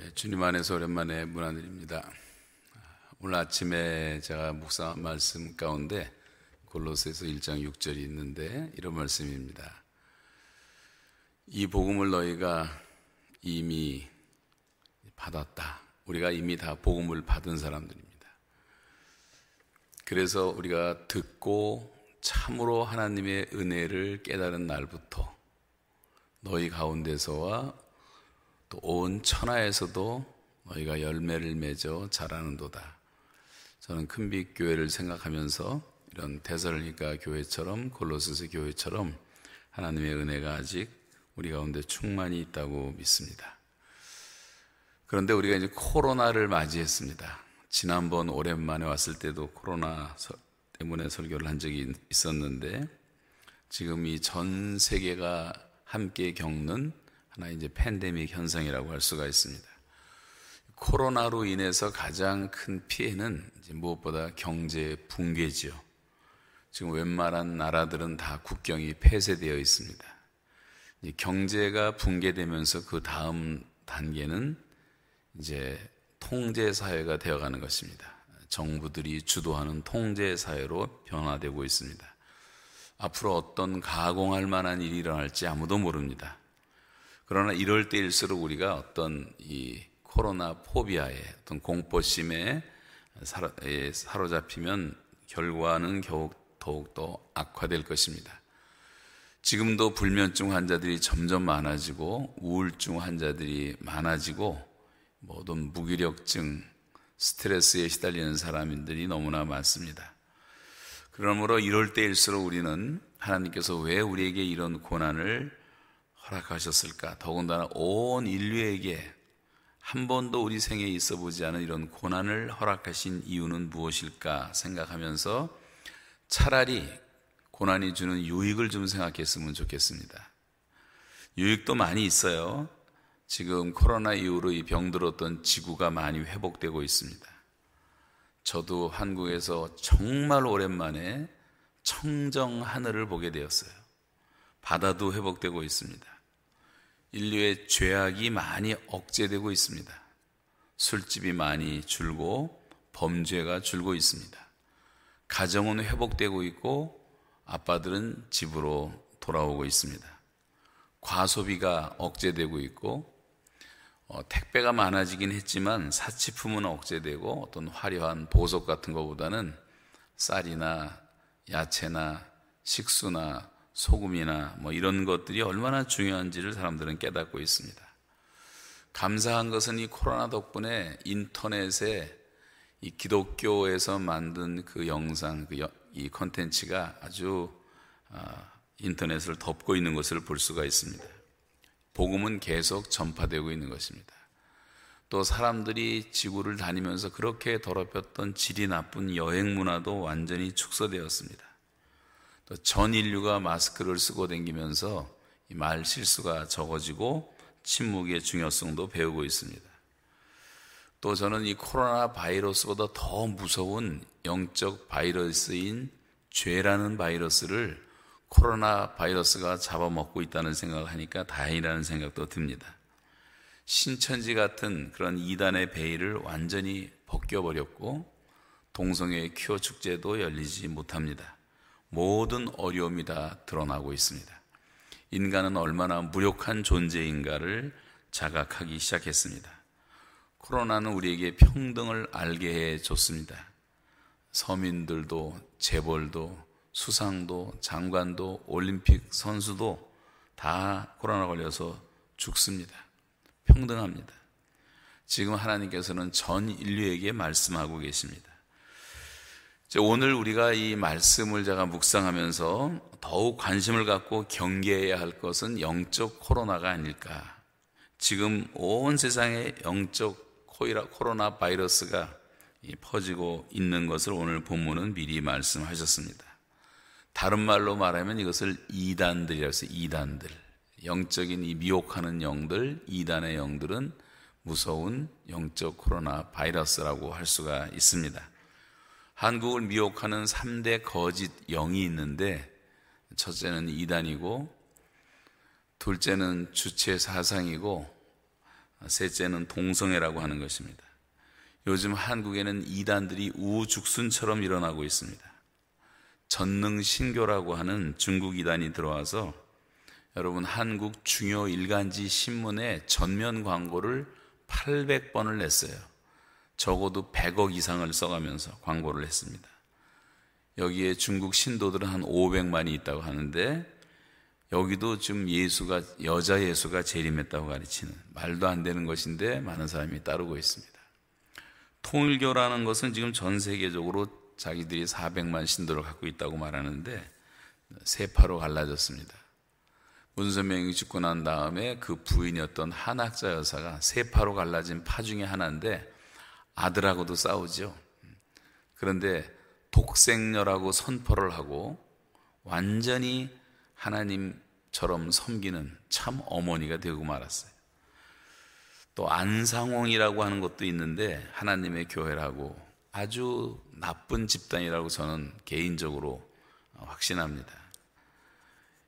네, 주님 안에서 오랜만에 문안드립니다. 오늘 아침에 제가 묵상 말씀 가운데 골로새서 1장 6절이 있는데 이런 말씀입니다. 이 복음을 너희가 이미 받았다. 우리가 이미 다 복음을 받은 사람들입니다. 그래서 우리가 듣고 참으로 하나님의 은혜를 깨달은 날부터 너희 가운데서와 또 온 천하에서도 너희가 열매를 맺어 자라는도다. 저는 큰빛 교회를 생각하면서 이런 대설니까 교회처럼 골로스스 교회처럼 하나님의 은혜가 아직 우리 가운데 충만히 있다고 믿습니다. 그런데 우리가 이제 코로나를 맞이했습니다. 지난번 오랜만에 왔을 때도 코로나 때문에 설교를 한 적이 있었는데 지금 이 전 세계가 함께 겪는 하나 이제 팬데믹 현상이라고 할 수가 있습니다. 코로나로 인해서 가장 큰 피해는 무엇보다 경제 붕괴지요. 지금 웬만한 나라들은 다 국경이 폐쇄되어 있습니다. 경제가 붕괴되면서 그 다음 단계는 이제 통제 사회가 되어가는 것입니다. 정부들이 주도하는 통제 사회로 변화되고 있습니다. 앞으로 어떤 가공할 만한 일이 일어날지 아무도 모릅니다. 그러나 이럴 때일수록 우리가 어떤 이 코로나 포비아에 어떤 공포심에 사로잡히면 결과는 더욱더 악화될 것입니다. 지금도 불면증 환자들이 점점 많아지고 우울증 환자들이 많아지고 모든 무기력증, 스트레스에 시달리는 사람들이 너무나 많습니다. 그러므로 이럴 때일수록 우리는 하나님께서 왜 우리에게 이런 고난을 허락하셨을까? 더군다나 온 인류에게 한 번도 우리 생에 있어 보지 않은 이런 고난을 허락하신 이유는 무엇일까 생각하면서 차라리 고난이 주는 유익을 좀 생각했으면 좋겠습니다. 유익도 많이 있어요. 지금 코로나 이후로 이 병들었던 지구가 많이 회복되고 있습니다. 저도 한국에서 정말 오랜만에 청정 하늘을 보게 되었어요. 바다도 회복되고 있습니다. 인류의 죄악이 많이 억제되고 있습니다. 술집이 많이 줄고 범죄가 줄고 있습니다. 가정은 회복되고 있고 아빠들은 집으로 돌아오고 있습니다. 과소비가 억제되고 있고 어, 택배가 많아지긴 했지만 사치품은 억제되고 어떤 화려한 보석 같은 것보다는 쌀이나 야채나 식수나 소금이나 뭐 이런 것들이 얼마나 중요한지를 사람들은 깨닫고 있습니다. 감사한 것은 이 코로나 덕분에 인터넷에 이 기독교에서 만든 그 영상, 그 이 컨텐츠가 아주 아, 인터넷을 덮고 있는 것을 볼 수가 있습니다. 복음은 계속 전파되고 있는 것입니다. 또 사람들이 지구를 다니면서 그렇게 더럽혔던 질이 나쁜 여행 문화도 완전히 축소되었습니다. 전 인류가 마스크를 쓰고 다니면서 말 실수가 적어지고 침묵의 중요성도 배우고 있습니다. 또 저는 이 코로나 바이러스보다 더 무서운 영적 바이러스인 죄라는 바이러스를 코로나 바이러스가 잡아먹고 있다는 생각을 하니까 다행이라는 생각도 듭니다. 신천지 같은 그런 이단의 베일을 완전히 벗겨버렸고 동성애 큐어 축제도 열리지 못합니다. 모든 어려움이 다 드러나고 있습니다. 인간은 얼마나 무력한 존재인가를 자각하기 시작했습니다. 코로나는 우리에게 평등을 알게 해 줬습니다. 서민들도 재벌도 수상도 장관도 올림픽 선수도 다 코로나 걸려서 죽습니다. 평등합니다. 지금 하나님께서는 전 인류에게 말씀하고 계십니다. 오늘 우리가 이 말씀을 제가 묵상하면서 더욱 관심을 갖고 경계해야 할 것은 영적 코로나가 아닐까. 지금 온 세상에 영적 코로나 바이러스가 퍼지고 있는 것을 오늘 본문은 미리 말씀하셨습니다. 다른 말로 말하면 이것을 이단들이라고 해서 이단들. 영적인 이 미혹하는 영들, 이단의 영들은 무서운 영적 코로나 바이러스라고 할 수가 있습니다. 한국을 미혹하는 3대 거짓 영이 있는데 첫째는 이단이고 둘째는 주체 사상이고 셋째는 동성애라고 하는 것입니다. 요즘 한국에는 이단들이 우죽순처럼 일어나고 있습니다. 전능 신교라고 하는 중국 이단이 들어와서 여러분 한국 중요 일간지 신문에 전면 광고를 800번을 냈어요. 적어도 100억 이상을 써가면서 광고를 했습니다. 여기에 중국 신도들은 한 500만이 있다고 하는데 여기도 지금 예수가 여자 예수가 재림했다고 가르치는 말도 안 되는 것인데 많은 사람이 따르고 있습니다. 통일교라는 것은 지금 전 세계적으로 자기들이 400만 신도를 갖고 있다고 말하는데 세파로 갈라졌습니다. 문선명이 죽고 난 다음에 그 부인이었던 한학자 여사가 세파로 갈라진 파 중에 하나인데 아들하고도 싸우죠. 그런데 독생녀라고 선포를 하고 완전히 하나님처럼 섬기는 참 어머니가 되고 말았어요. 또 안상홍이라고 하는 것도 있는데 하나님의 교회라고 아주 나쁜 집단이라고 저는 개인적으로 확신합니다.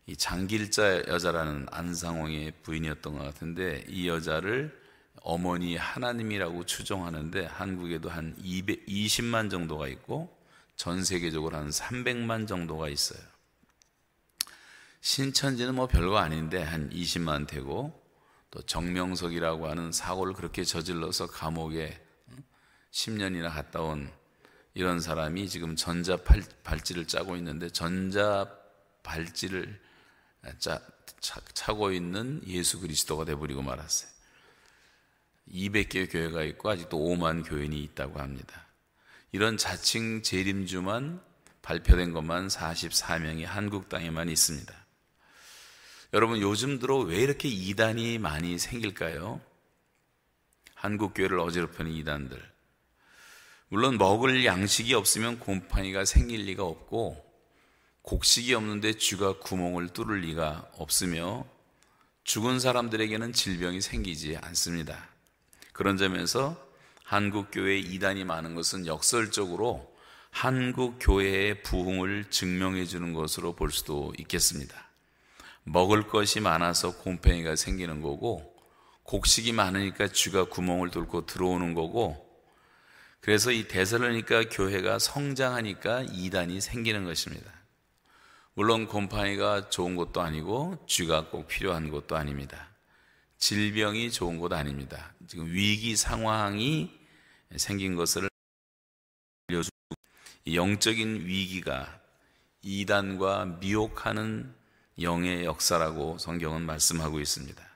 이 장길자 여자라는 안상홍의 부인이었던 것 같은데 이 여자를 어머니 하나님이라고 추정하는데 한국에도 한 220만 정도가 있고 전 세계적으로 한 300만 정도가 있어요. 신천지는 뭐 별거 아닌데 한 20만 되고 또 정명석이라고 하는 사고를 그렇게 저질러서 감옥에 10년이나 갔다 온 이런 사람이 지금 전자 발찌를 짜고 있는데 전자 발찌를 짜, 차, 고 있는 예수 그리스도가 돼버리고 말았어요. 200개 교회가 있고 아직도 5만 교인이 있다고 합니다. 이런 자칭 재림주만 발표된 것만 44명이 한국 땅에만 있습니다. 여러분 요즘 들어 왜 이렇게 이단이 많이 생길까요? 한국 교회를 어지럽히는 이단들. 물론 먹을 양식이 없으면 곰팡이가 생길 리가 없고 곡식이 없는데 쥐가 구멍을 뚫을 리가 없으며 죽은 사람들에게는 질병이 생기지 않습니다. 그런 점에서 한국 교회에 이단이 많은 것은 역설적으로 한국 교회의 부흥을 증명해 주는 것으로 볼 수도 있겠습니다. 먹을 것이 많아서 곰팡이가 생기는 거고 곡식이 많으니까 쥐가 구멍을 뚫고 들어오는 거고 그래서 이 대설로니까 교회가 성장하니까 이단이 생기는 것입니다. 물론 곰팡이가 좋은 것도 아니고 쥐가 꼭 필요한 것도 아닙니다. 질병이 좋은 것 아닙니다. 지금 위기 상황이 생긴 것을 알려주고 영적인 위기가 이단과 미혹하는 영의 역사라고 성경은 말씀하고 있습니다.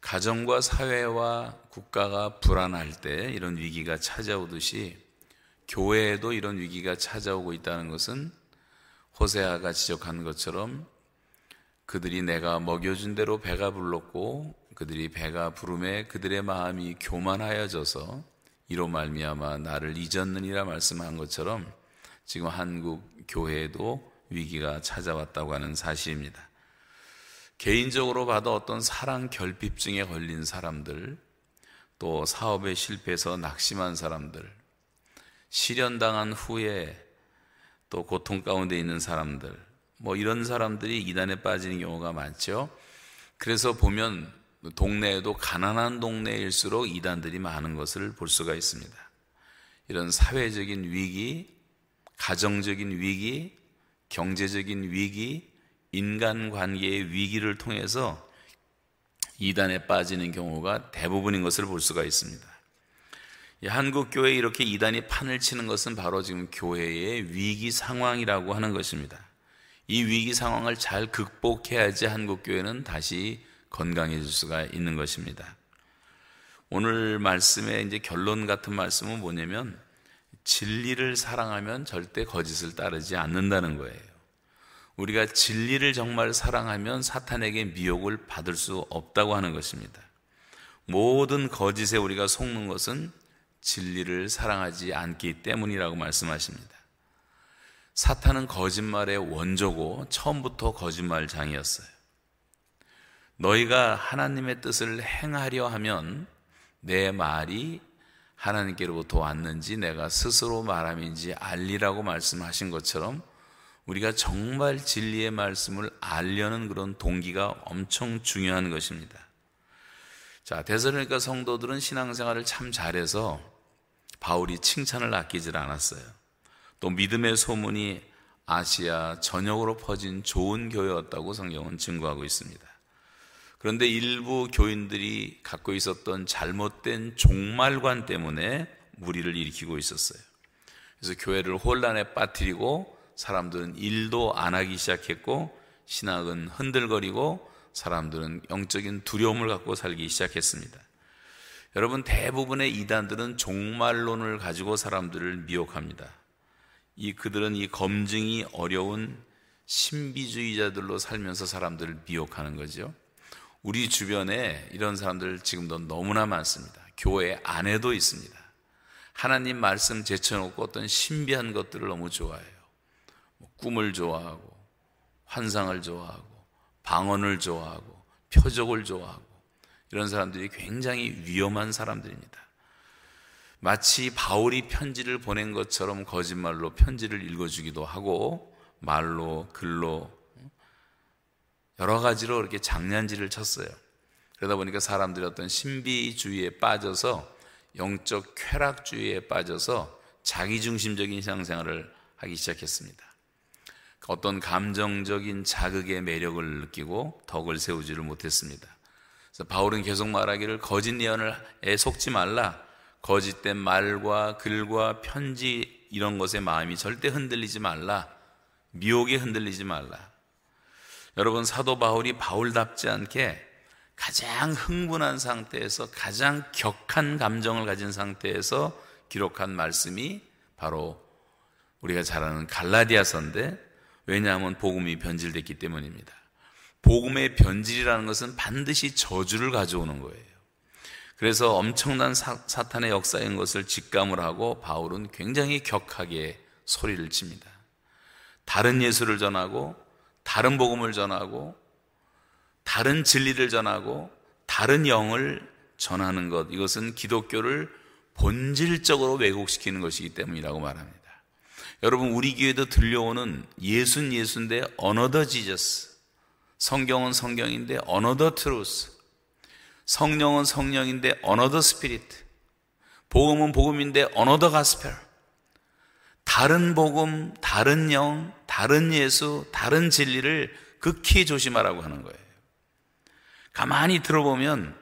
가정과 사회와 국가가 불안할 때 이런 위기가 찾아오듯이 교회에도 이런 위기가 찾아오고 있다는 것은 호세아가 지적한 것처럼 그들이 내가 먹여준 대로 배가 불렀고 그들이 배가 부름에 그들의 마음이 교만하여져서 이로 말미암아 나를 잊었느니라 말씀한 것처럼 지금 한국 교회에도 위기가 찾아왔다고 하는 사실입니다. 개인적으로 봐도 어떤 사랑 결핍증에 걸린 사람들, 또 사업에 실패해서 낙심한 사람들, 실현당한 후에 또 고통 가운데 있는 사람들, 뭐 이런 사람들이 이단에 빠지는 경우가 많죠. 그래서 보면 동네에도 가난한 동네일수록 이단들이 많은 것을 볼 수가 있습니다. 이런 사회적인 위기, 가정적인 위기, 경제적인 위기, 인간관계의 위기를 통해서 이단에 빠지는 경우가 대부분인 것을 볼 수가 있습니다. 한국 교회에 이렇게 이단이 판을 치는 것은 바로 지금 교회의 위기 상황이라고 하는 것입니다. 이 위기 상황을 잘 극복해야지 한국 교회는 다시 건강해질 수가 있는 것입니다. 오늘 말씀의 이제 결론 같은 말씀은 뭐냐면 진리를 사랑하면 절대 거짓을 따르지 않는다는 거예요. 우리가 진리를 정말 사랑하면 사탄에게 미혹을 받을 수 없다고 하는 것입니다. 모든 거짓에 우리가 속는 것은 진리를 사랑하지 않기 때문이라고 말씀하십니다. 사탄은 거짓말의 원조고 처음부터 거짓말장이었어요. 너희가 하나님의 뜻을 행하려 하면 내 말이 하나님께로부터 왔는지 내가 스스로 말함인지 알리라고 말씀하신 것처럼 우리가 정말 진리의 말씀을 알려는 그런 동기가 엄청 중요한 것입니다. 자, 대서로니까 성도들은 신앙생활을 참 잘해서 바울이 칭찬을 아끼질 않았어요. 또 믿음의 소문이 아시아 전역으로 퍼진 좋은 교회였다고 성경은 증거하고 있습니다. 그런데 일부 교인들이 갖고 있었던 잘못된 종말관 때문에 무리를 일으키고 있었어요. 그래서 교회를 혼란에 빠뜨리고 사람들은 일도 안 하기 시작했고 신학은 흔들거리고 사람들은 영적인 두려움을 갖고 살기 시작했습니다. 여러분 대부분의 이단들은 종말론을 가지고 사람들을 미혹합니다. 이 그들은 이 검증이 어려운 신비주의자들로 살면서 사람들을 미혹하는 거죠. 우리 주변에 이런 사람들 지금도 너무나 많습니다. 교회 안에도 있습니다. 하나님 말씀 제쳐놓고 어떤 신비한 것들을 너무 좋아해요. 뭐 꿈을 좋아하고, 환상을 좋아하고, 방언을 좋아하고, 표적을 좋아하고, 이런 사람들이 굉장히 위험한 사람들입니다. 마치 바울이 편지를 보낸 것처럼 거짓말로 편지를 읽어주기도 하고, 말로, 글로, 여러 가지로 이렇게 장난질을 쳤어요. 그러다 보니까 사람들이 어떤 신비주의에 빠져서 영적 쾌락주의에 빠져서 자기중심적인 신앙생활을 하기 시작했습니다. 어떤 감정적인 자극의 매력을 느끼고 덕을 세우지를 못했습니다. 그래서 바울은 계속 말하기를 거짓 예언을에 속지 말라. 거짓된 말과 글과 편지 이런 것에 마음이 절대 흔들리지 말라. 미혹에 흔들리지 말라. 여러분 사도 바울이 바울답지 않게 가장 흥분한 상태에서 가장 격한 감정을 가진 상태에서 기록한 말씀이 바로 우리가 잘 아는 갈라디아서인데 왜냐하면 복음이 변질됐기 때문입니다. 복음의 변질이라는 것은 반드시 저주를 가져오는 거예요. 그래서 엄청난 사, 탄의 역사인 것을 직감을 하고 바울은 굉장히 격하게 소리를 칩니다. 다른 예수를 전하고 다른 복음을 전하고 다른 진리를 전하고 다른 영을 전하는 것. 이것은 기독교를 본질적으로 왜곡시키는 것이기 때문이라고 말합니다. 여러분 우리 교회도 들려오는 예수는 예수인데 another Jesus 성경은 성경인데 another truth 성령은 성령인데 another spirit 복음은 복음인데 another gospel 다른 복음, 다른 영, 다른 예수, 다른 진리를 극히 조심하라고 하는 거예요. 가만히 들어보면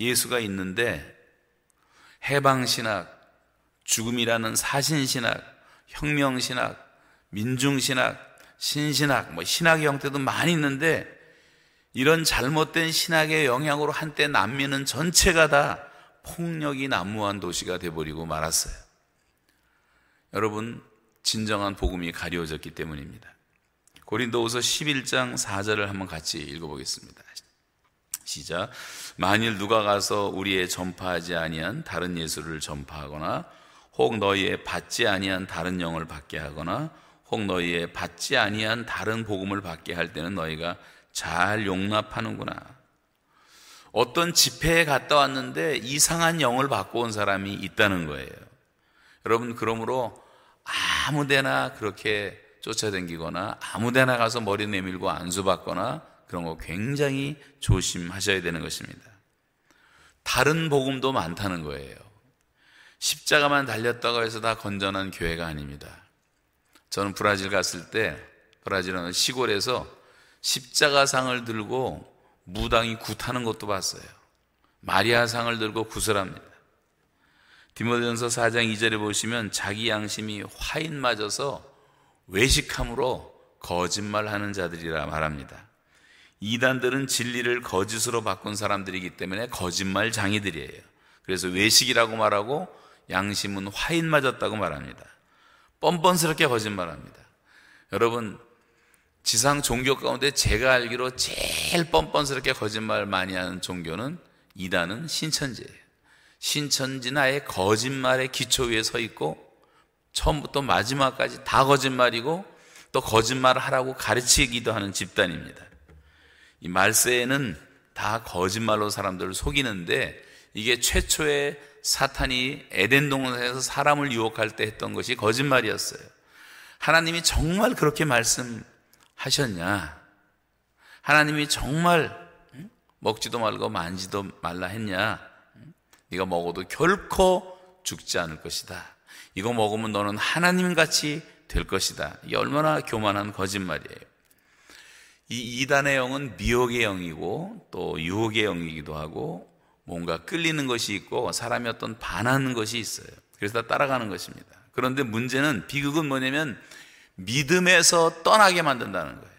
예수가 있는데 해방신학, 죽음이라는 사신신학, 혁명신학, 민중신학, 신신학, 뭐 신학의 형태도 많이 있는데 이런 잘못된 신학의 영향으로 한때 남미는 전체가 다 폭력이 난무한 도시가 돼버리고 말았어요. 여러분, 진정한 복음이 가려졌기 때문입니다. 고린도후서 11장 4절을 한번 같이 읽어보겠습니다. 시작. 만일 누가 가서 우리의 전파하지 아니한 다른 예수를 전파하거나 혹 너희의 받지 아니한 다른 영을 받게 하거나 혹 너희의 받지 아니한 다른 복음을 받게 할 때는 너희가 잘 용납하는구나. 어떤 집회에 갔다 왔는데 이상한 영을 받고 온 사람이 있다는 거예요. 여러분 그러므로 아무 데나 그렇게 쫓아다니거나 아무 데나 가서 머리 내밀고 안수받거나 그런 거 굉장히 조심하셔야 되는 것입니다. 다른 복음도 많다는 거예요. 십자가만 달렸다고 해서 다 건전한 교회가 아닙니다. 저는 브라질 갔을 때 브라질은 시골에서 십자가상을 들고 무당이 굿하는 것도 봤어요. 마리아상을 들고 구슬합니다. 디모데전서 4장 2절에 보시면 자기 양심이 화인 맞아서 외식함으로 거짓말하는 자들이라 말합니다. 이단들은 진리를 거짓으로 바꾼 사람들이기 때문에 거짓말 장이들이에요. 그래서 외식이라고 말하고 양심은 화인 맞았다고 말합니다. 뻔뻔스럽게 거짓말합니다. 여러분 지상 종교 가운데 제가 알기로 제일 뻔뻔스럽게 거짓말 많이 하는 종교는 이단은 신천지예요. 신천지나의 거짓말의 기초 위에 서 있고 처음부터 마지막까지 다 거짓말이고 또 거짓말을 하라고 가르치기도 하는 집단입니다. 이 말세에는 다 거짓말로 사람들을 속이는데 이게 최초의 사탄이 에덴 동산에서 사람을 유혹할 때 했던 것이 거짓말이었어요. 하나님이 정말 그렇게 말씀하셨냐? 하나님이 정말 먹지도 말고 만지도 말라 했냐? 네가 먹어도 결코 죽지 않을 것이다. 이거 먹으면 너는 하나님 같이 될 것이다. 이게 얼마나 교만한 거짓말이에요. 이 이단의 영은 미혹의 영이고 또 유혹의 영이기도 하고 뭔가 끌리는 것이 있고 사람이 어떤 반하는 것이 있어요. 그래서 따라가는 것입니다. 그런데 문제는 비극은 뭐냐면 믿음에서 떠나게 만든다는 거예요.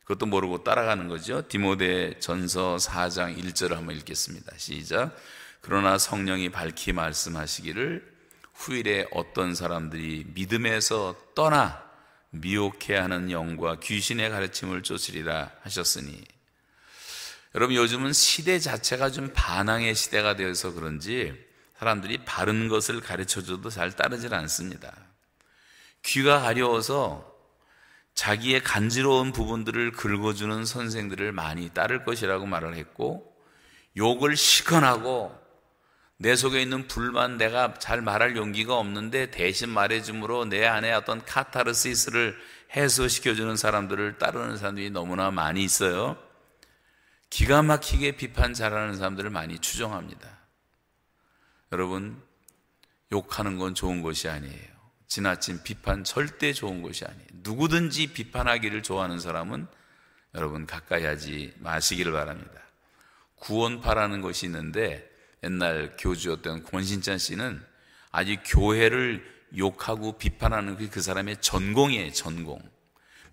그것도 모르고 따라가는 거죠. 디모데 전서 4장 1절을 한번 읽겠습니다. 시작. 그러나 성령이 밝히 말씀하시기를 후일에 어떤 사람들이 믿음에서 떠나 미혹해 하는 영과 귀신의 가르침을 쫓으리라 하셨으니 여러분 요즘은 시대 자체가 좀 반항의 시대가 되어서 그런지 사람들이 바른 것을 가르쳐 줘도 잘 따르질 않습니다. 귀가 가려워서 자기의 간지러운 부분들을 긁어주는 선생들을 많이 따를 것이라고 말을 했고 욕을 시건하고 내 속에 있는 불만 내가 잘 말할 용기가 없는데 대신 말해줌으로 내 안에 어떤 카타르시스를 해소시켜주는 사람들을 따르는 사람들이 너무나 많이 있어요. 기가 막히게 비판 잘하는 사람들을 많이 추종합니다. 여러분, 욕하는 건 좋은 것이 아니에요. 지나친 비판 절대 좋은 것이 아니에요. 누구든지 비판하기를 좋아하는 사람은 여러분 가까이 하지 마시기를 바랍니다. 구원파라는 것이 있는데 옛날 교주였던 권신찬 씨는 아직 교회를 욕하고 비판하는 그 사람의 전공이에요, 전공.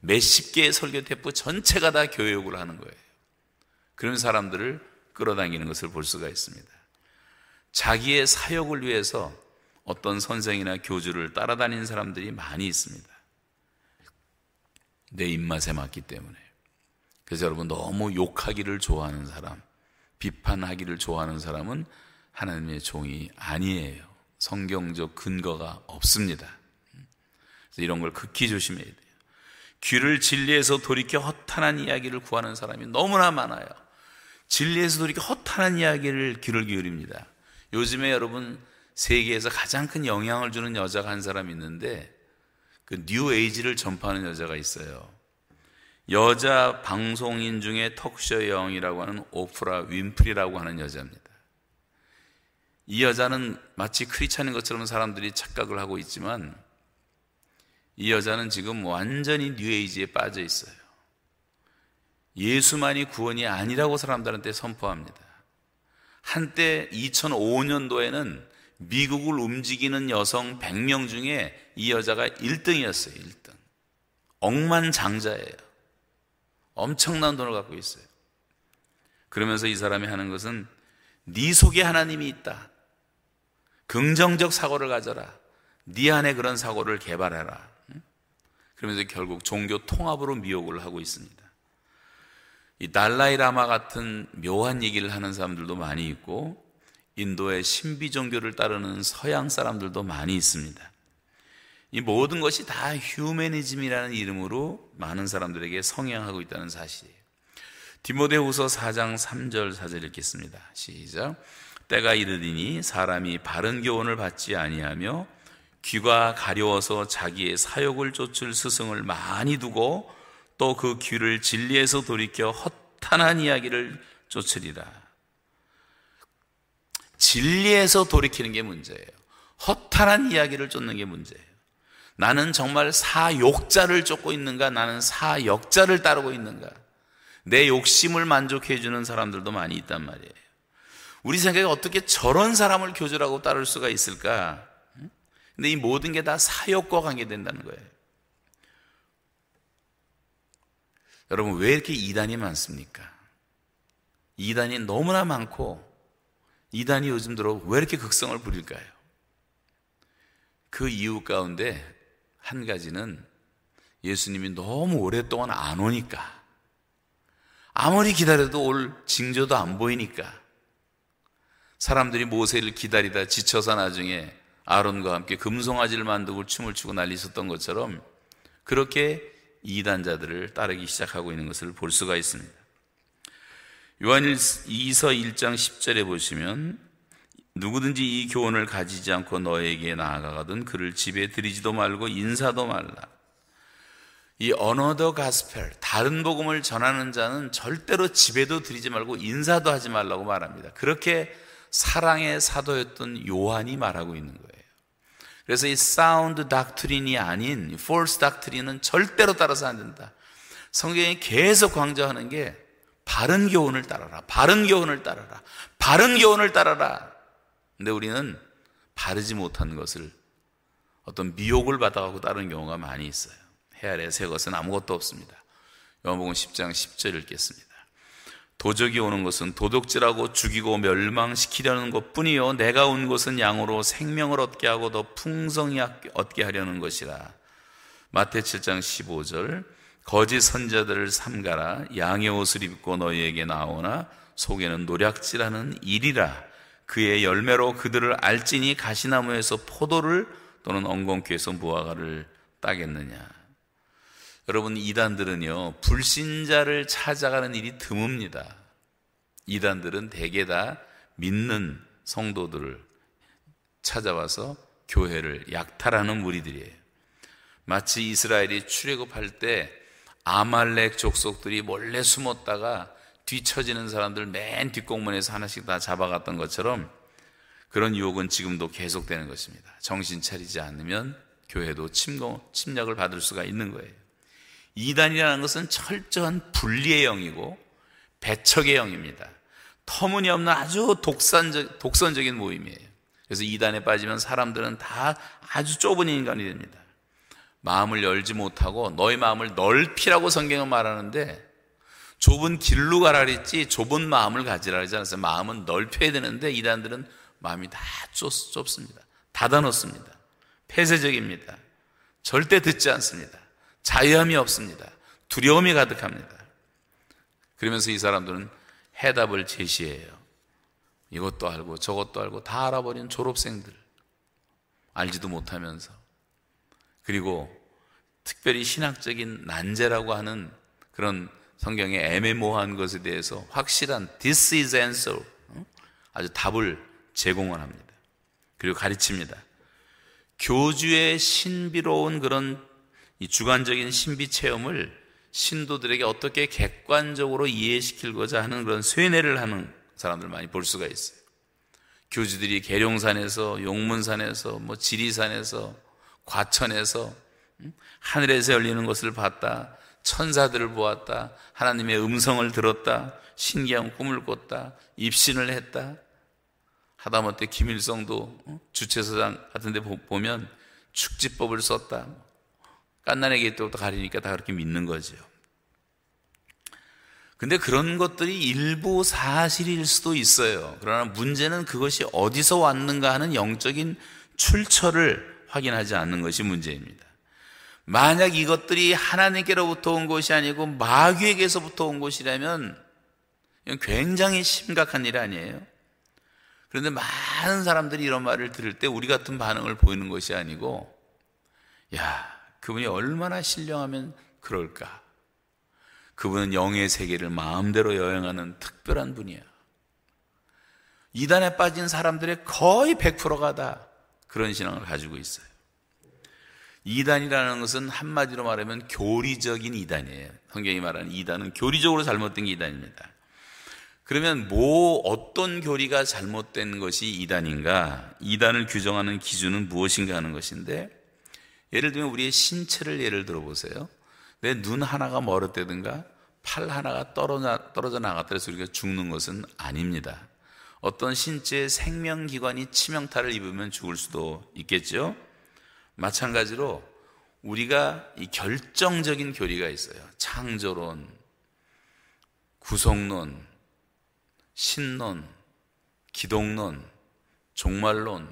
몇십 개의 설교 테프 전체가 다 교회 욕을 하는 거예요. 그런 사람들을 끌어당기는 것을 볼 수가 있습니다. 자기의 사역을 위해서 어떤 선생이나 교주를 따라다니는 사람들이 많이 있습니다. 내 입맛에 맞기 때문에. 그래서 여러분 너무 욕하기를 좋아하는 사람, 비판하기를 좋아하는 사람은 하나님의 종이 아니에요. 성경적 근거가 없습니다. 그래서 이런 걸 극히 조심해야 돼요. 귀를 진리에서 돌이켜 허탄한 이야기를 구하는 사람이 너무나 많아요. 진리에서 돌이켜 허탄한 이야기를 귀를 기울입니다. 요즘에 여러분 세계에서 가장 큰 영향을 주는 여자가 한 사람 있는데 그 뉴에이지를 전파하는 여자가 있어요. 여자 방송인 중에 턱쇼 여왕이라고 하는 오프라 윈프리라고 하는 여자입니다. 이 여자는 마치 크리스찬인 것처럼 사람들이 착각을 하고 있지만 이 여자는 지금 완전히 뉴에이지에 빠져 있어요. 예수만이 구원이 아니라고 사람들한테 선포합니다. 한때 2005년도에는 미국을 움직이는 여성 100명 중에 이 여자가 1등이었어요, 1등. 억만장자예요. 엄청난 돈을 갖고 있어요. 그러면서 이 사람이 하는 것은 네 속에 하나님이 있다. 긍정적 사고를 가져라. 네 안에 그런 사고를 개발해라. 그러면서 결국 종교 통합으로 미혹을 하고 있습니다. 이 달라이 라마 같은 묘한 얘기를 하는 사람들도 많이 있고 인도의 신비 종교를 따르는 서양 사람들도 많이 있습니다. 이 모든 것이 다 휴메니즘이라는 이름으로 많은 사람들에게 성행하고 있다는 사실이에요. 디모데후서 4장 3절 4절 읽겠습니다. 시작. 때가 이르리니 사람이 바른 교훈을 받지 아니하며 귀가 가려워서 자기의 사욕을 쫓을 스승을 많이 두고 또 그 귀를 진리에서 돌이켜 허탄한 이야기를 쫓으리라. 진리에서 돌이키는 게 문제예요. 허탄한 이야기를 쫓는 게 문제예요. 나는 정말 사욕자를 쫓고 있는가? 나는 사역자를 따르고 있는가? 내 욕심을 만족해 주는 사람들도 많이 있단 말이에요. 우리 생각에 어떻게 저런 사람을 교주라고 따를 수가 있을까? 근데 이 모든 게 다 사역과 관계된다는 거예요. 여러분, 왜 이렇게 이단이 많습니까? 이단이 너무나 많고, 이단이 요즘 들어 왜 이렇게 극성을 부릴까요? 그 이유 가운데 한 가지는 예수님이 너무 오랫동안 안 오니까, 아무리 기다려도 올 징조도 안 보이니까, 사람들이 모세를 기다리다 지쳐서 나중에 아론과 함께 금송아지를 만들고 춤을 추고 난리 있었던 것처럼 그렇게 이단자들을 따르기 시작하고 있는 것을 볼 수가 있습니다. 요한 2서 1장 10절에 보시면 누구든지 이 교훈을 가지지 않고 너희에게 나아가거든 그를 집에 들이지도 말고 인사도 말라. 이 another gospel 다른 복음을 전하는 자는 절대로 집에도 드리지 말고 인사도 하지 말라고 말합니다. 그렇게 사랑의 사도였던 요한이 말하고 있는 거예요. 그래서 이 sound doctrine이 아닌 false doctrine은 절대로 따라서 안 된다. 성경이 계속 강조하는 게 바른 교훈을 따라라. 바른 교훈을 따라라. 바른 교훈을 따라라. 근데 우리는 바르지 못한 것을 어떤 미혹을 받아가고 따르는 경우가 많이 있어요. 해 아래 새 것은 아무것도 없습니다. 요한복음 10장 10절 읽겠습니다. 도적이 오는 것은 도둑질하고 죽이고 멸망시키려는 것 뿐이요. 내가 온 것은 양으로 생명을 얻게 하고 더 풍성히 얻게 하려는 것이라. 마태 7장 15절. 거짓 선자들을 삼가라. 양의 옷을 입고 너희에게 나오나 속에는 노략질하는 일이라. 그의 열매로 그들을 알지니 가시나무에서 포도를 또는 엉겅퀴에서 무화과를 따겠느냐. 여러분 이단들은요 불신자를 찾아가는 일이 드뭅니다. 이단들은 대개 다 믿는 성도들을 찾아와서 교회를 약탈하는 무리들이에요. 마치 이스라엘이 출애굽할 때 아말렉 족속들이 몰래 숨었다가 뒤처지는 사람들 맨 뒷공문에서 하나씩 다 잡아갔던 것처럼 그런 유혹은 지금도 계속되는 것입니다. 정신 차리지 않으면 교회도 침공, 침략을 받을 수가 있는 거예요. 이단이라는 것은 철저한 분리의 영이고 배척의 영입니다. 터무니없는 아주 독산적, 독선적인 모임이에요. 그래서 이단에 빠지면 사람들은 다 아주 좁은 인간이 됩니다. 마음을 열지 못하고 너희 마음을 넓히라고 성경은 말하는데 좁은 길로 가라 그랬지 좁은 마음을 가지라 그러지 않았어요. 마음은 넓혀야 되는데 이단들은 마음이 다 좁, 좁습니다. 닫아놓습니다. 폐쇄적입니다. 절대 듣지 않습니다. 자유함이 없습니다. 두려움이 가득합니다. 그러면서 이 사람들은 해답을 제시해요. 이것도 알고 저것도 알고 다 알아버린 졸업생들. 알지도 못하면서. 그리고 특별히 신학적인 난제라고 하는 그런 성경의 애매모호한 것에 대해서 확실한 this is answer 아주 답을 제공을 합니다. 그리고 가르칩니다. 교주의 신비로운 그런 이 주관적인 신비 체험을 신도들에게 어떻게 객관적으로 이해시키고자 하는 그런 쇠뇌를 하는 사람들 많이 볼 수가 있어요. 교주들이 계룡산에서 용문산에서 뭐 지리산에서 과천에서 하늘에서 열리는 것을 봤다. 천사들을 보았다. 하나님의 음성을 들었다. 신기한 꿈을 꿨다. 입신을 했다. 하다못해 김일성도 어? 주최소장 같은 데 보면 축지법을 썼다. 깐난에게 때부터 가리니까 다 그렇게 믿는 거죠. 근데 그런 것들이 일부 사실일 수도 있어요. 그러나 문제는 그것이 어디서 왔는가 하는 영적인 출처를 확인하지 않는 것이 문제입니다. 만약 이것들이 하나님께로부터 온 것이 아니고 마귀에게서부터 온 것이라면 굉장히 심각한 일 아니에요. 그런데 많은 사람들이 이런 말을 들을 때 우리 같은 반응을 보이는 것이 아니고, 야, 그분이 얼마나 신령하면 그럴까? 그분은 영의 세계를 마음대로 여행하는 특별한 분이야. 이단에 빠진 사람들의 거의 100%가 다 그런 신앙을 가지고 있어요. 이단이라는 것은 한마디로 말하면 교리적인 이단이에요. 성경이 말하는 이단은 교리적으로 잘못된 게 이단입니다. 그러면 뭐 어떤 교리가 잘못된 것이 이단인가? 이단을 규정하는 기준은 무엇인가 하는 것인데 예를 들면 우리의 신체를 예를 들어 보세요. 내 눈 하나가 멀었다든가 팔 하나가 떨어져, 떨어져 나갔다 해서 우리가 죽는 것은 아닙니다. 어떤 신체의 생명기관이 치명타를 입으면 죽을 수도 있겠죠. 마찬가지로 우리가 이 결정적인 교리가 있어요. 창조론, 구속론, 신론, 기독론, 종말론,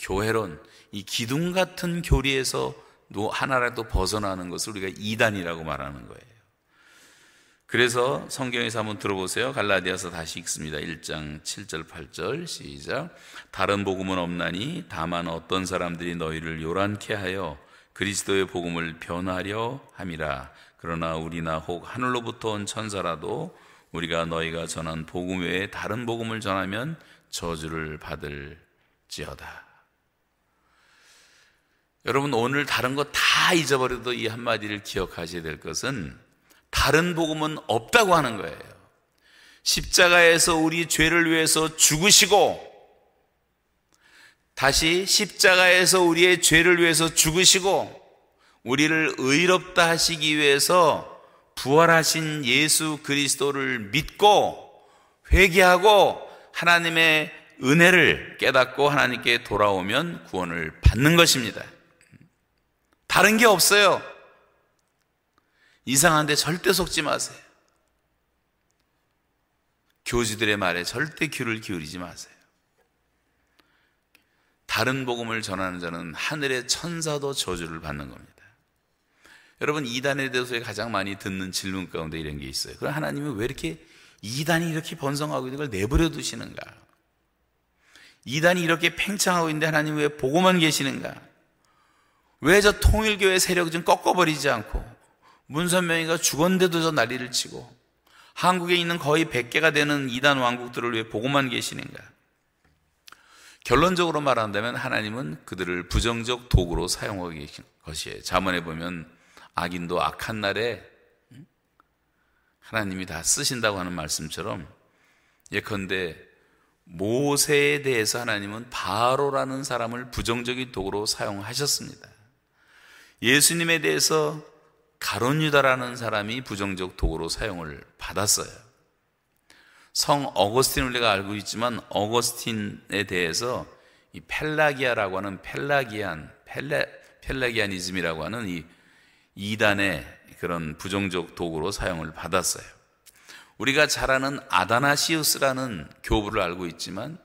교회론, 이 기둥 같은 교리에서 하나라도 벗어나는 것을 우리가 이단이라고 말하는 거예요. 그래서 성경에서 한번 들어보세요. 갈라디아서 다시 읽습니다. 1장 7절 8절 시작. 다른 복음은 없나니 다만 어떤 사람들이 너희를 요란케 하여 그리스도의 복음을 변하려 함이라. 그러나 우리나 혹 하늘로부터 온 천사라도 우리가 너희가 전한 복음 외에 다른 복음을 전하면 저주를 받을지어다. 여러분 오늘 다른 거 다 잊어버려도 이 한마디를 기억하셔야 될 것은 다른 복음은 없다고 하는 거예요. 십자가에서 우리 죄를 위해서 죽으시고 다시 십자가에서 우리의 죄를 위해서 죽으시고 우리를 의롭다 하시기 위해서 부활하신 예수 그리스도를 믿고 회개하고 하나님의 은혜를 깨닫고 하나님께 돌아오면 구원을 받는 것입니다. 다른 게 없어요. 이상한데 절대 속지 마세요. 교주들의 말에 절대 귀를 기울이지 마세요. 다른 복음을 전하는 자는 하늘의 천사도 저주를 받는 겁니다. 여러분 이단에 대해서 가장 많이 듣는 질문 가운데 이런 게 있어요. 그럼 하나님은 왜 이렇게 이단이 이렇게 번성하고 있는 걸 내버려 두시는가? 이단이 이렇게 팽창하고 있는데 하나님 왜 보고만 계시는가? 왜 저 통일교회 세력 좀 꺾어버리지 않고 문선명이가 죽었는데도 저 난리를 치고 한국에 있는 거의 100개가 되는 이단 왕국들을 왜 보고만 계시는가? 결론적으로 말한다면 하나님은 그들을 부정적 도구로 사용하고 계신 것이에요. 자문해 보면 악인도 악한 날에 하나님이 다 쓰신다고 하는 말씀처럼 예컨대 모세에 대해서 하나님은 바로라는 사람을 부정적인 도구로 사용하셨습니다. 예수님에 대해서 가론유다라는 사람이 부정적 도구로 사용을 받았어요. 성 어거스틴을 우리가 알고 있지만 어거스틴에 대해서 이 펠라기아라고 하는 펠라기안, 펠레, 펠라기아니즘이라고 하는 이 이단의 그런 부정적 도구로 사용을 받았어요. 우리가 잘 아는 아다나시우스라는 교부를 알고 있지만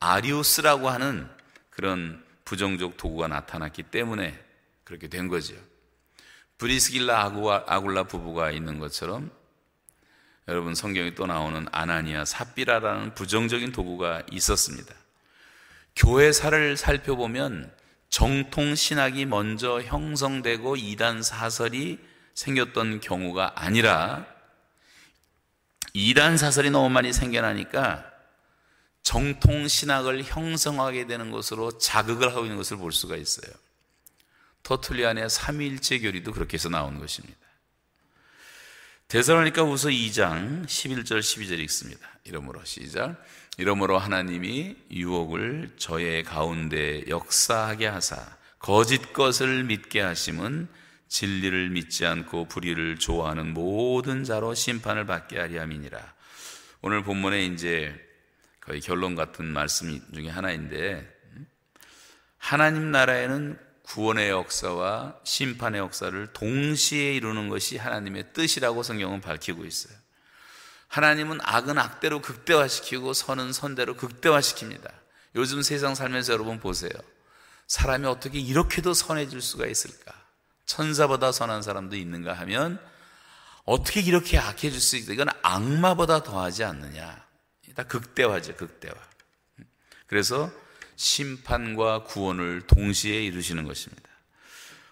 아리우스라고 하는 그런 부정적 도구가 나타났기 때문에 그렇게 된 거죠. 브리스길라 아굴라 부부가 있는 것처럼 여러분 성경에 또 나오는 아나니아 삽비라라는 부정적인 도구가 있었습니다. 교회사를 살펴보면 정통 신학이 먼저 형성되고 이단 사설이 생겼던 경우가 아니라 이단 사설이 너무 많이 생겨나니까 정통 신학을 형성하게 되는 것으로 자극을 하고 있는 것을 볼 수가 있어요. 터툴리안의 삼위일체 교리도 그렇게 해서 나온 것입니다. 대사로니까 우서 2장 11절 12절 읽습니다. 이러므로 시작. 이러므로 하나님이 유혹을 저의 가운데 역사하게 하사 거짓 것을 믿게 하심은 진리를 믿지 않고 불의를 좋아하는 모든 자로 심판을 받게 하리 함이니라. 오늘 본문에 이제 거의 결론 같은 말씀 중에 하나인데 하나님 나라에는 구원의 역사와 심판의 역사를 동시에 이루는 것이 하나님의 뜻이라고 성경은 밝히고 있어요. 하나님은 악은 악대로 극대화시키고 선은 선대로 극대화시킵니다. 요즘 세상 살면서 여러분 보세요. 사람이 어떻게 이렇게도 선해질 수가 있을까? 천사보다 선한 사람도 있는가 하면 어떻게 이렇게 악해질 수 있다? 이건 악마보다 더하지 않느냐? 다 극대화죠, 극대화. 그래서 심판과 구원을 동시에 이루시는 것입니다.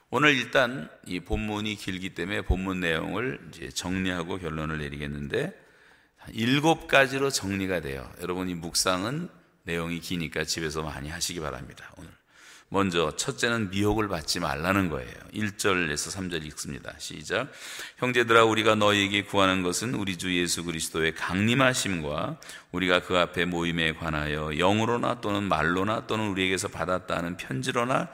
오늘 일단 이 본문이 길기 때문에 본문 내용을 이제 정리하고 결론을 내리겠는데 일곱 가지로 정리가 돼요. 여러분 이 묵상은 내용이 기니까 집에서 많이 하시기 바랍니다. 오늘 먼저 첫째는 미혹을 받지 말라는 거예요. 1절에서 3절 읽습니다. 시작. 형제들아 우리가 너희에게 구하는 것은 우리 주 예수 그리스도의 강림하심과 우리가 그 앞에 모임에 관하여 영으로나 또는 말로나 또는 우리에게서 받았다는 편지로나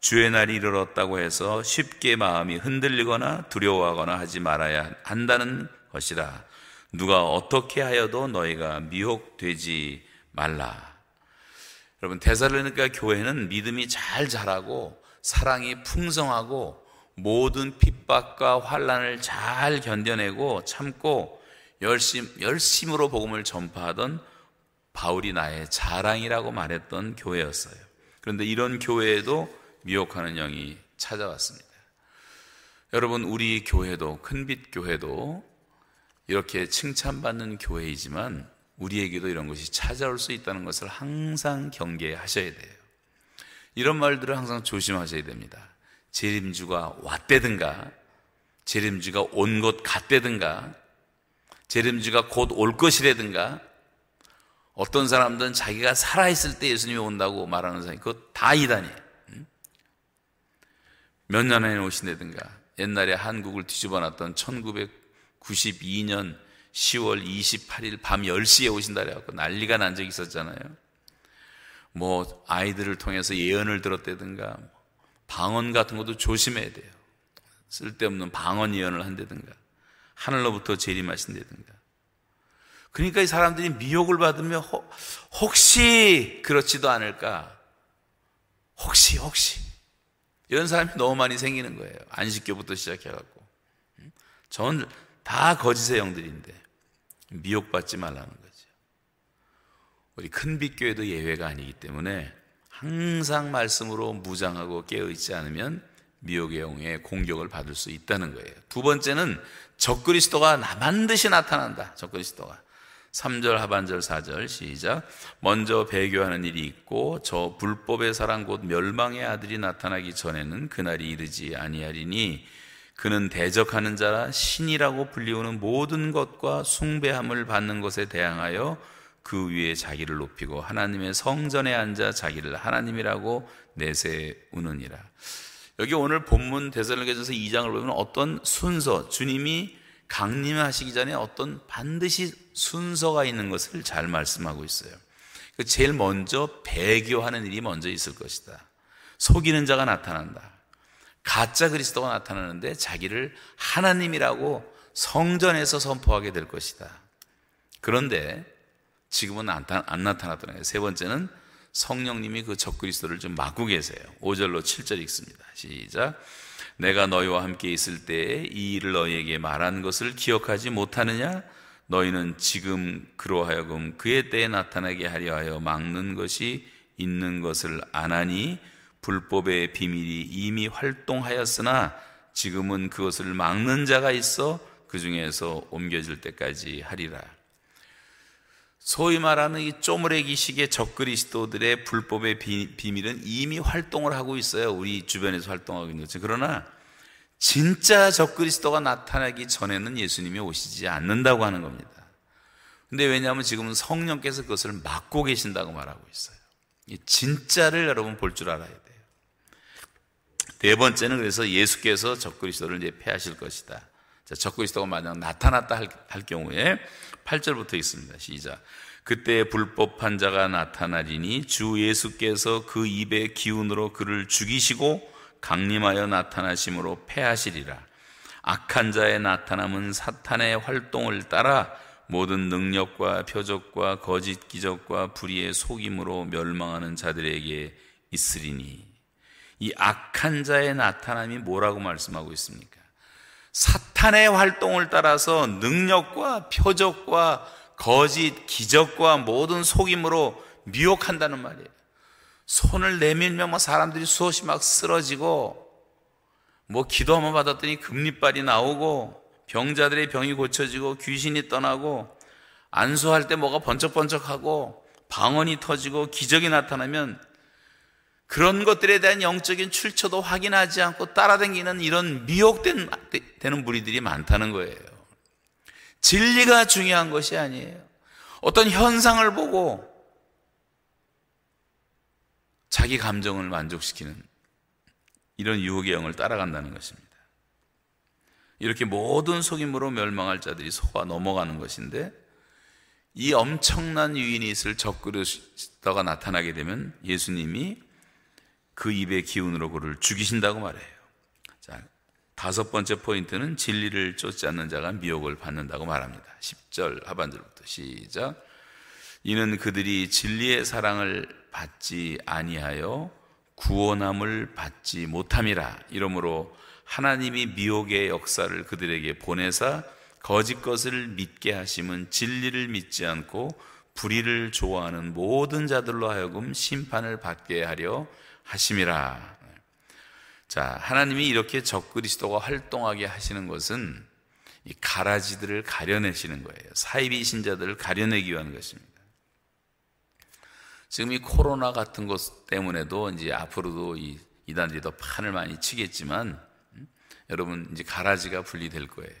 주의 날이 이르렀다고 해서 쉽게 마음이 흔들리거나 두려워하거나 하지 말아야 한다는 것이라. 누가 어떻게 하여도 너희가 미혹되지 말라. 여러분 데살로니가 교회는 믿음이 잘 자라고 사랑이 풍성하고 모든 핍박과 환란을 잘 견뎌내고 참고 열심 열심으로 복음을 전파하던 바울이 나의 자랑이라고 말했던 교회였어요. 그런데 이런 교회에도 미혹하는 영이 찾아왔습니다. 여러분 우리 교회도 큰빛 교회도 이렇게 칭찬받는 교회이지만 우리에게도 이런 것이 찾아올 수 있다는 것을 항상 경계하셔야 돼요. 이런 말들을 항상 조심하셔야 됩니다. 재림주가 왔대든가, 재림주가 온 것 같대든가, 재림주가 곧 올 것이라든가, 어떤 사람들은 자기가 살아있을 때 예수님이 온다고 말하는 사람이 그거 다 이단이에요. 몇 년에 오신다든가 옛날에 한국을 뒤집어 놨던 1992년 10월 28일 밤 10시에 오신다 그래갖고 난리가 난 적이 있었잖아요. 뭐 아이들을 통해서 예언을 들었다든가 방언 같은 것도 조심해야 돼요. 쓸데없는 방언 예언을 한다든가 하늘로부터 재림하신다든가. 그러니까 이 사람들이 미혹을 받으면 혹시 그렇지도 않을까? 혹시 혹시. 이런 사람이 너무 많이 생기는 거예요. 안식교부터 시작해갖고. 전 다 거짓의 영들인데 미혹받지 말라는 거죠 우리 큰빛교회도 예외가 아니기 때문에 항상 말씀으로 무장하고 깨어있지 않으면 미혹의 영에 공격을 받을 수 있다는 거예요. 두 번째는 적그리스도가 반드시 나타난다. 적그리스도가. 3절 하반절 4절 시작 먼저 배교하는 일이 있고 저 불법의 사랑 곧 멸망의 아들이 나타나기 전에는 그날이 이르지 아니하리니 그는 대적하는 자라 신이라고 불리우는 모든 것과 숭배함을 받는 것에 대항하여 그 위에 자기를 높이고 하나님의 성전에 앉아 자기를 하나님이라고 내세우느니라. 여기 오늘 본문 대살로계전서 2장을 보면 어떤 순서, 주님이 강림하시기 전에 어떤 반드시 순서가 있는 것을 잘 말씀하고 있어요. 그 제일 먼저 배교하는 일이 먼저 있을 것이다. 속이는 자가 나타난다. 가짜 그리스도가 나타나는데 자기를 하나님이라고 성전에서 선포하게 될 것이다. 그런데 지금은 안, 안 나타나더라고요. 세 번째는 성령님이 그 적그리스도를 좀 막고 계세요. 5절로 7절 읽습니다. 시작. 내가 너희와 함께 있을 때에 이 일을 너희에게 말한 것을 기억하지 못하느냐? 너희는 지금 그로하여금 그의 때에 나타나게 하려 하여 막는 것이 있는 것을 아나니 불법의 비밀이 이미 활동하였으나 지금은 그것을 막는 자가 있어 그 중에서 옮겨질 때까지 하리라. 소위 말하는 이 쪼무레기식의 적그리스도들의 불법의 비밀은 이미 활동을 하고 있어요. 우리 주변에서 활동하고 있는 거죠. 그러나 진짜 적그리스도가 나타나기 전에는 예수님이 오시지 않는다고 하는 겁니다. 근데 왜냐하면 지금은 성령께서 그것을 막고 계신다고 말하고 있어요. 진짜를 여러분 볼 줄 알아야 돼요. 네 번째는 그래서 예수께서 적그리스도를 이제 패하실 것이다. 자, 적그리스도가 만약 나타났다 할, 할 경우에 8절부터 있습니다. 시작. 그때 불법한 자가 나타나리니 주 예수께서 그 입의 기운으로 그를 죽이시고 강림하여 나타나심으로 패하시리라. 악한 자의 나타남은 사탄의 활동을 따라 모든 능력과 표적과 거짓 기적과 불의의 속임으로 멸망하는 자들에게 있으리니 이 악한 자의 나타남이 뭐라고 말씀하고 있습니까? 사탄의 활동을 따라서 능력과 표적과 거짓, 기적과 모든 속임으로 미혹한다는 말이에요. 손을 내밀면 뭐 사람들이 수없이 막 쓰러지고 뭐 기도 한번 받았더니 금리빨이 나오고 병자들의 병이 고쳐지고 귀신이 떠나고 안수할 때 뭐가 번쩍번쩍하고 방언이 터지고 기적이 나타나면 그런 것들에 대한 영적인 출처도 확인하지 않고 따라다니는 이런 미혹된 되는 무리들이 많다는 거예요. 진리가 중요한 것이 아니에요. 어떤 현상을 보고 자기 감정을 만족시키는 이런 유혹의 영을 따라간다는 것입니다. 이렇게 모든 속임으로 멸망할 자들이 속아 넘어가는 것인데 이 엄청난 유인이 있을 적그리스도가 나타나게 되면 예수님이 그 입의 기운으로 그를 죽이신다고 말해요. 자, 다섯 번째 포인트는 진리를 쫓지 않는 자가 미혹을 받는다고 말합니다. 10절 하반절부터 시작. 이는 그들이 진리의 사랑을 받지 아니하여 구원함을 받지 못함이라. 이러므로 하나님이 미혹의 역사를 그들에게 보내사 거짓 것을 믿게 하심은 진리를 믿지 않고 불의를 좋아하는 모든 자들로 하여금 심판을 받게 하려 하심이라. 자, 하나님이 이렇게 적그리스도가 활동하게 하시는 것은 이 가라지들을 가려내시는 거예요. 사이비 신자들을 가려내기 위한 것입니다. 지금 이 코로나 같은 것 때문에도 이제 앞으로도 이 이단들이 더 판을 많이 치겠지만 음? 여러분 이제 가라지가 분리될 거예요.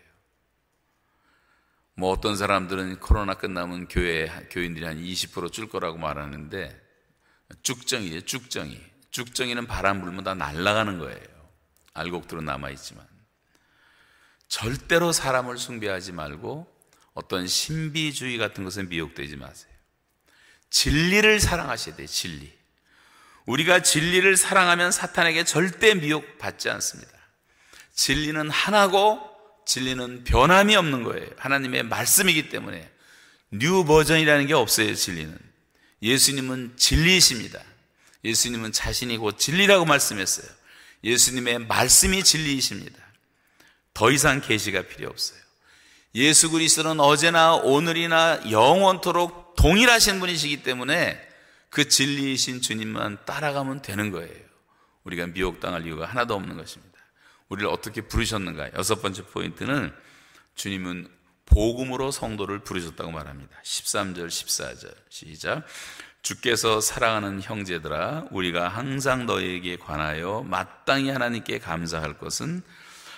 뭐 어떤 사람들은 코로나 끝나면 교회 교인들이 한 20%줄 거라고 말하는데 쭉정이에요, 쭉정이. 죽정이는 바람 불면 다 날아가는 거예요. 알곡들은 남아있지만 절대로 사람을 숭배하지 말고 어떤 신비주의 같은 것에 미혹되지 마세요. 진리를 사랑하셔야 돼요, 진리. 우리가 진리를 사랑하면 사탄에게 절대 미혹받지 않습니다. 진리는 하나고 진리는 변함이 없는 거예요. 하나님의 말씀이기 때문에 new version이라는 게 없어요, 진리는. 예수님은 진리이십니다. 예수님은 자신이 곧 진리라고 말씀했어요. 예수님의 말씀이 진리이십니다. 더 이상 계시가 필요 없어요. 예수 그리스도는 어제나 오늘이나 영원토록 동일하신 분이시기 때문에 그 진리이신 주님만 따라가면 되는 거예요. 우리가 미혹당할 이유가 하나도 없는 것입니다. 우리를 어떻게 부르셨는가? 여섯 번째 포인트는 주님은 복음으로 성도를 부르셨다고 말합니다. 13절, 14절. 시작. 주께서 사랑하는 형제들아, 우리가 항상 너희에게 관하여 마땅히 하나님께 감사할 것은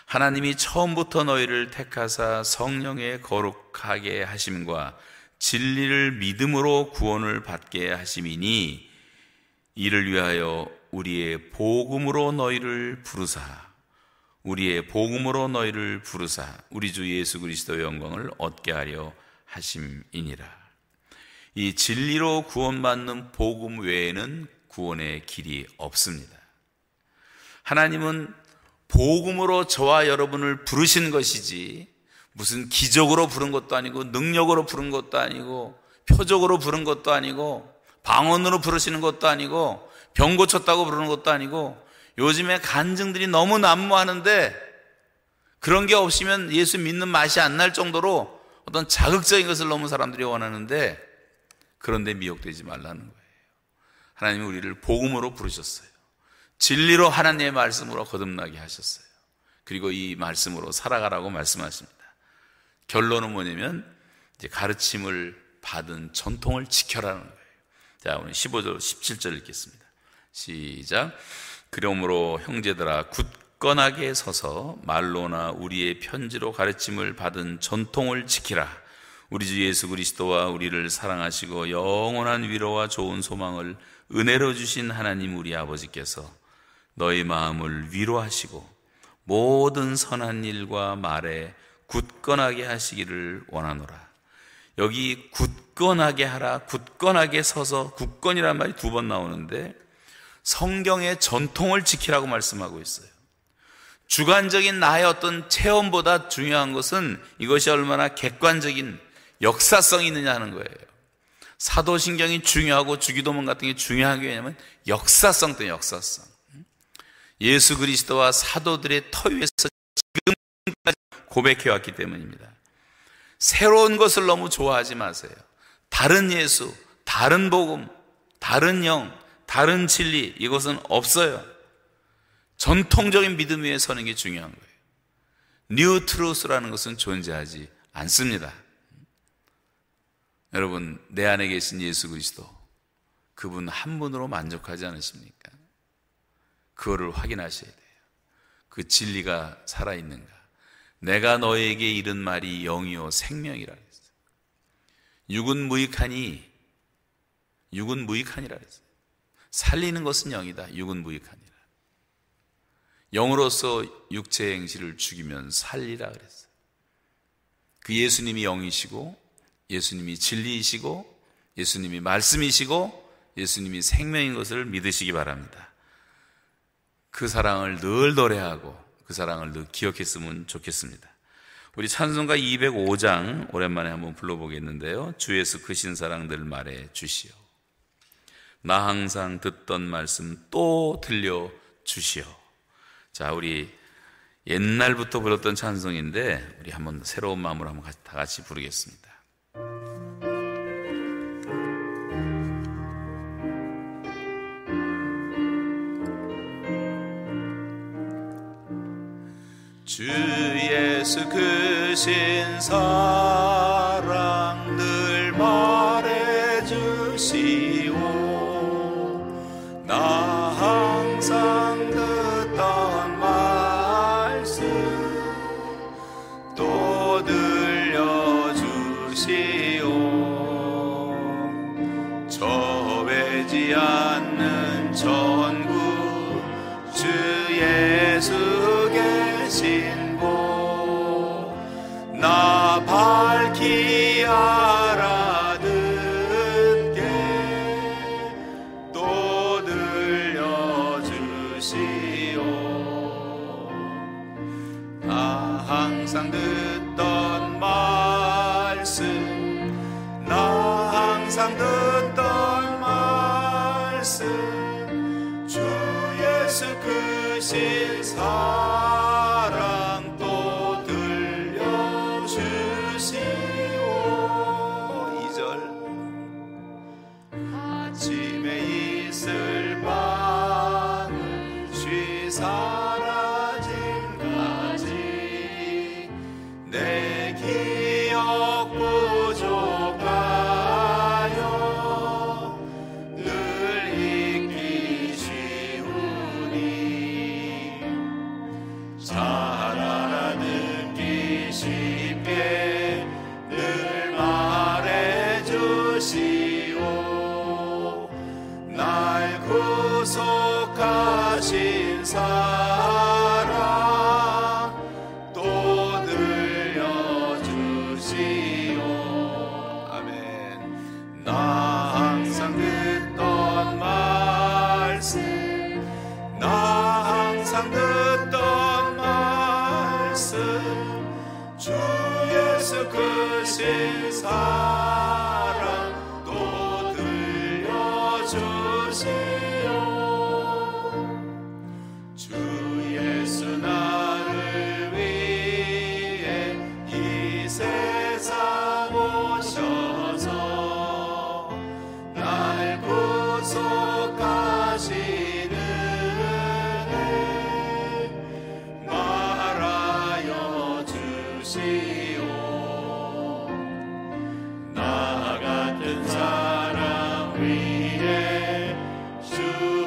하나님이 처음부터 너희를 택하사 성령의 거룩하게 하심과 진리를 믿음으로 구원을 받게 하심이니 이를 위하여 우리의 복음으로 너희를 부르사 우리의 복음으로 너희를 부르사 우리 주 예수 그리스도의 영광을 얻게 하려 하심이니라. 이 진리로 구원받는 복음 외에는 구원의 길이 없습니다. 하나님은 복음으로 저와 여러분을 부르신 것이지 무슨 기적으로 부른 것도 아니고 능력으로 부른 것도 아니고 표적으로 부른 것도 아니고 방언으로 부르시는 것도 아니고 병 고쳤다고 부르는 것도 아니고 요즘에 간증들이 너무 난무하는데 그런 게 없으면 예수 믿는 맛이 안 날 정도로 어떤 자극적인 것을 너무 사람들이 원하는데 그런데 미혹되지 말라는 거예요. 하나님이 우리를 복음으로 부르셨어요. 진리로 하나님의 말씀으로 거듭나게 하셨어요. 그리고 이 말씀으로 살아가라고 말씀하십니다. 결론은 뭐냐면 이제 가르침을 받은 전통을 지켜라는 거예요. 자, 오늘 15절, 17절 읽겠습니다. 시작. 그러므로 형제들아 굳건하게 서서 말로나 우리의 편지로 가르침을 받은 전통을 지키라. 우리 주 예수 그리스도와 우리를 사랑하시고 영원한 위로와 좋은 소망을 은혜로 주신 하나님 우리 아버지께서 너희 마음을 위로하시고 모든 선한 일과 말에 굳건하게 하시기를 원하노라. 여기 굳건하게 하라, 굳건하게 서서 굳건이란 말이 두 번 나오는데 성경의 전통을 지키라고 말씀하고 있어요. 주관적인 나의 어떤 체험보다 중요한 것은 이것이 얼마나 객관적인 역사성이 있느냐 하는 거예요. 사도신경이 중요하고 주기도문 같은 게 중요한 게 왜냐면 역사성 때문에 역사성. 예수 그리스도와 사도들의 터 위에서 지금까지 고백해왔기 때문입니다. 새로운 것을 너무 좋아하지 마세요. 다른 예수, 다른 복음, 다른 영, 다른 진리, 이것은 없어요. 전통적인 믿음 위에 서는 게 중요한 거예요. new truth라는 것은 존재하지 않습니다. 여러분, 내 안에 계신 예수 그리스도, 그분 한 분으로 만족하지 않으십니까? 그거를 확인하셔야 돼요. 그 진리가 살아있는가. 내가 너에게 이른 말이 영이요 생명이라 그랬어요. 육은 무익하니 육은 무익하니라 그랬어요. 살리는 것은 영이다. 육은 무익하니라. 영으로서 육체 행실을 죽이면 살리라 그랬어요. 그 예수님이 영이시고 예수님이 진리이시고 예수님이 말씀이시고 예수님이 생명인 것을 믿으시기 바랍니다. 그 사랑을 늘 노래하고 그 사랑을 늘 기억했으면 좋겠습니다. 우리 찬송가 205장 오랜만에 한번 불러보겠는데요. 주에서 크신 사랑들 말해 주시오. 나 항상 듣던 말씀 또 들려 주시오. 자, 우리 옛날부터 불렀던 찬송인데 우리 한번 새로운 마음으로 한번 다 같이 부르겠습니다. 주 예수 크신 사 아 주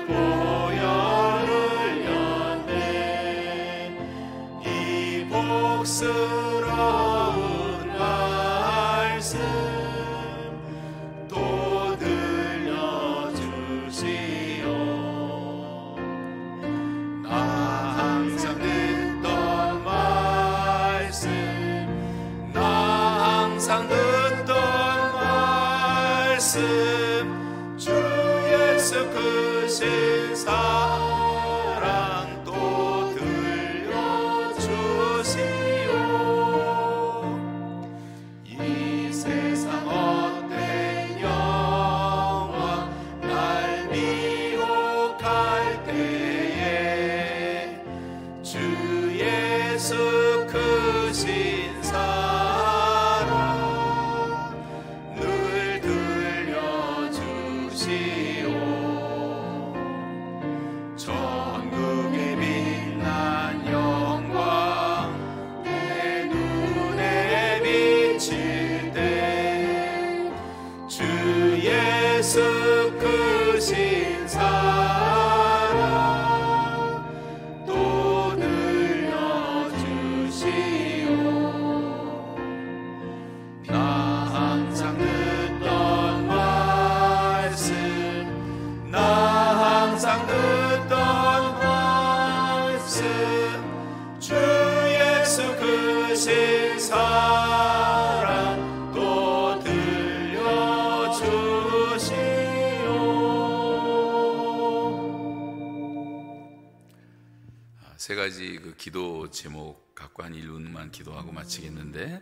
가지 그 기도 제목 갖고 한 1분만 기도하고 마치겠는데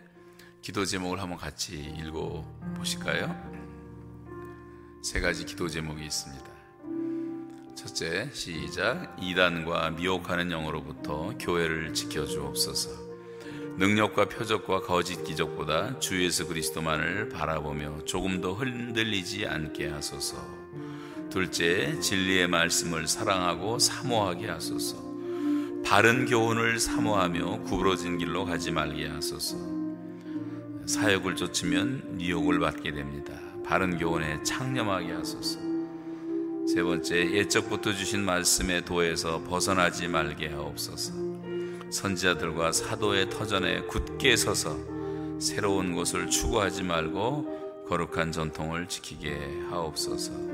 기도 제목을 한번 같이 읽어 보실까요? 세 가지 기도 제목이 있습니다. 첫째, 시작. 이단과 미혹하는 영으로부터 교회를 지켜 주옵소서. 능력과 표적과 거짓 기적보다 주 예수 그리스도만을 바라보며 조금 더 흔들리지 않게 하소서. 둘째, 진리의 말씀을 사랑하고 사모하게 하소서. 바른 교훈을 사모하며 구부러진 길로 가지 말게 하소서. 사역을 쫓으면 미혹을 받게 됩니다. 바른 교훈에 창념하게 하소서. 세 번째, 옛적부터 주신 말씀의 도에서 벗어나지 말게 하옵소서. 선지자들과 사도의 터전에 굳게 서서 새로운 것을 추구하지 말고 거룩한 전통을 지키게 하옵소서.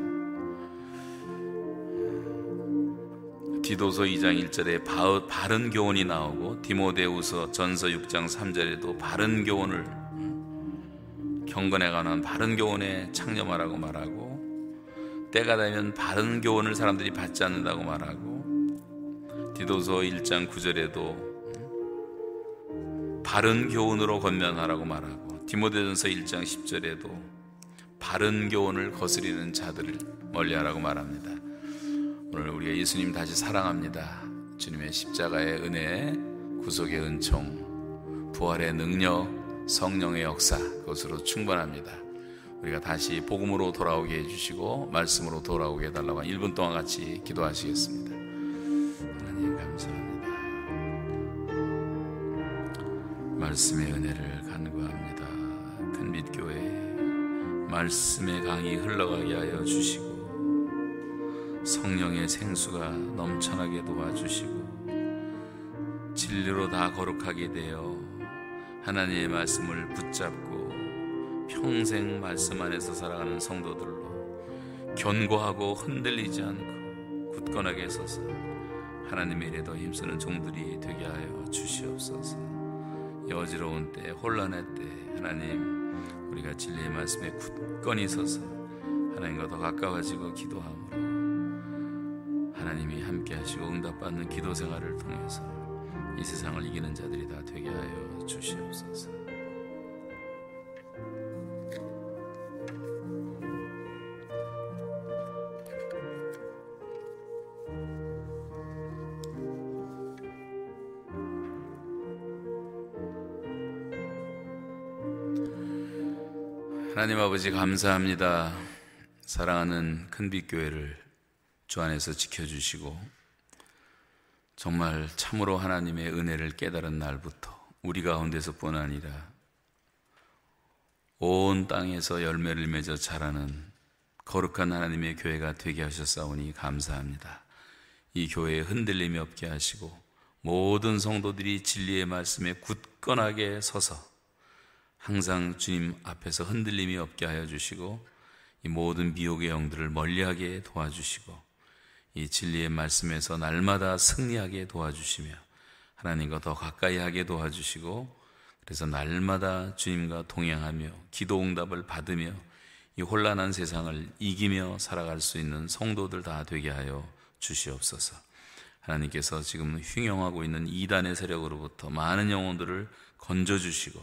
디도서 2장 1절에 바른 교훈이 나오고 디모데우서 전서 6장 3절에도 바른 교훈을 경건에 관한 바른 교훈에 창념하라고 말하고 때가 되면 바른 교훈을 사람들이 받지 않는다고 말하고 디도서 1장 9절에도 바른 교훈으로 건면하라고 말하고 디모데전서 1장 10절에도 바른 교훈을 거스리는 자들을 멀리하라고 말합니다. 오늘 우리가 예수님 다시 사랑합니다. 주님의 십자가의 은혜, 구속의 은총, 부활의 능력, 성령의 역사 그것으로 충분합니다. 우리가 다시 복음으로 돌아오게 해주시고 말씀으로 돌아오게 해달라고 1분 동안 같이 기도하시겠습니다. 하나님 감사합니다. 말씀의 은혜를 간구합니다. 큰빛교회 말씀의 강이 흘러가게 하여 주시고 성령의 생수가 넘쳐나게 도와주시고 진리로 다 거룩하게 되어 하나님의 말씀을 붙잡고 평생 말씀 안에서 살아가는 성도들로 견고하고 흔들리지 않고 굳건하게 서서 하나님의 일에 더 힘쓰는 종들이 되게 하여 주시옵소서. 여지러운 때, 혼란의 때, 하나님, 우리가 진리의 말씀에 굳건히 서서 하나님과 더 가까워지고 기도함으로 하나님이 함께 하시고 응답받는 기도 생활을 통해서 이 세상을 이기는 자들이 다 되게 하여 주시옵소서. 하나님 아버지 감사합니다. 사랑하는 큰빛교회를 주 안에서 지켜주시고 정말 참으로 하나님의 은혜를 깨달은 날부터 우리 가운데서뿐 아니라 온 땅에서 열매를 맺어 자라는 거룩한 하나님의 교회가 되게 하셨사오니 감사합니다. 이 교회에 흔들림이 없게 하시고 모든 성도들이 진리의 말씀에 굳건하게 서서 항상 주님 앞에서 흔들림이 없게 하여 주시고 이 모든 미혹의 영들을 멀리하게 도와주시고 이 진리의 말씀에서 날마다 승리하게 도와주시며 하나님과 더 가까이 하게 도와주시고 그래서 날마다 주님과 동행하며 기도 응답을 받으며 이 혼란한 세상을 이기며 살아갈 수 있는 성도들 다 되게 하여 주시옵소서. 하나님께서 지금 흉용하고 있는 이단의 세력으로부터 많은 영혼들을 건져 주시고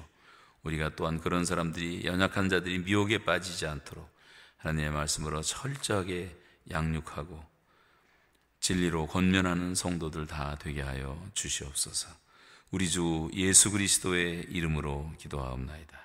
우리가 또한 그런 사람들이 연약한 자들이 미혹에 빠지지 않도록 하나님의 말씀으로 철저하게 양육하고 진리로 건면하는 성도들 다 되게 하여 주시옵소서. 우리 주 예수 그리스도의 이름으로 기도하옵나이다.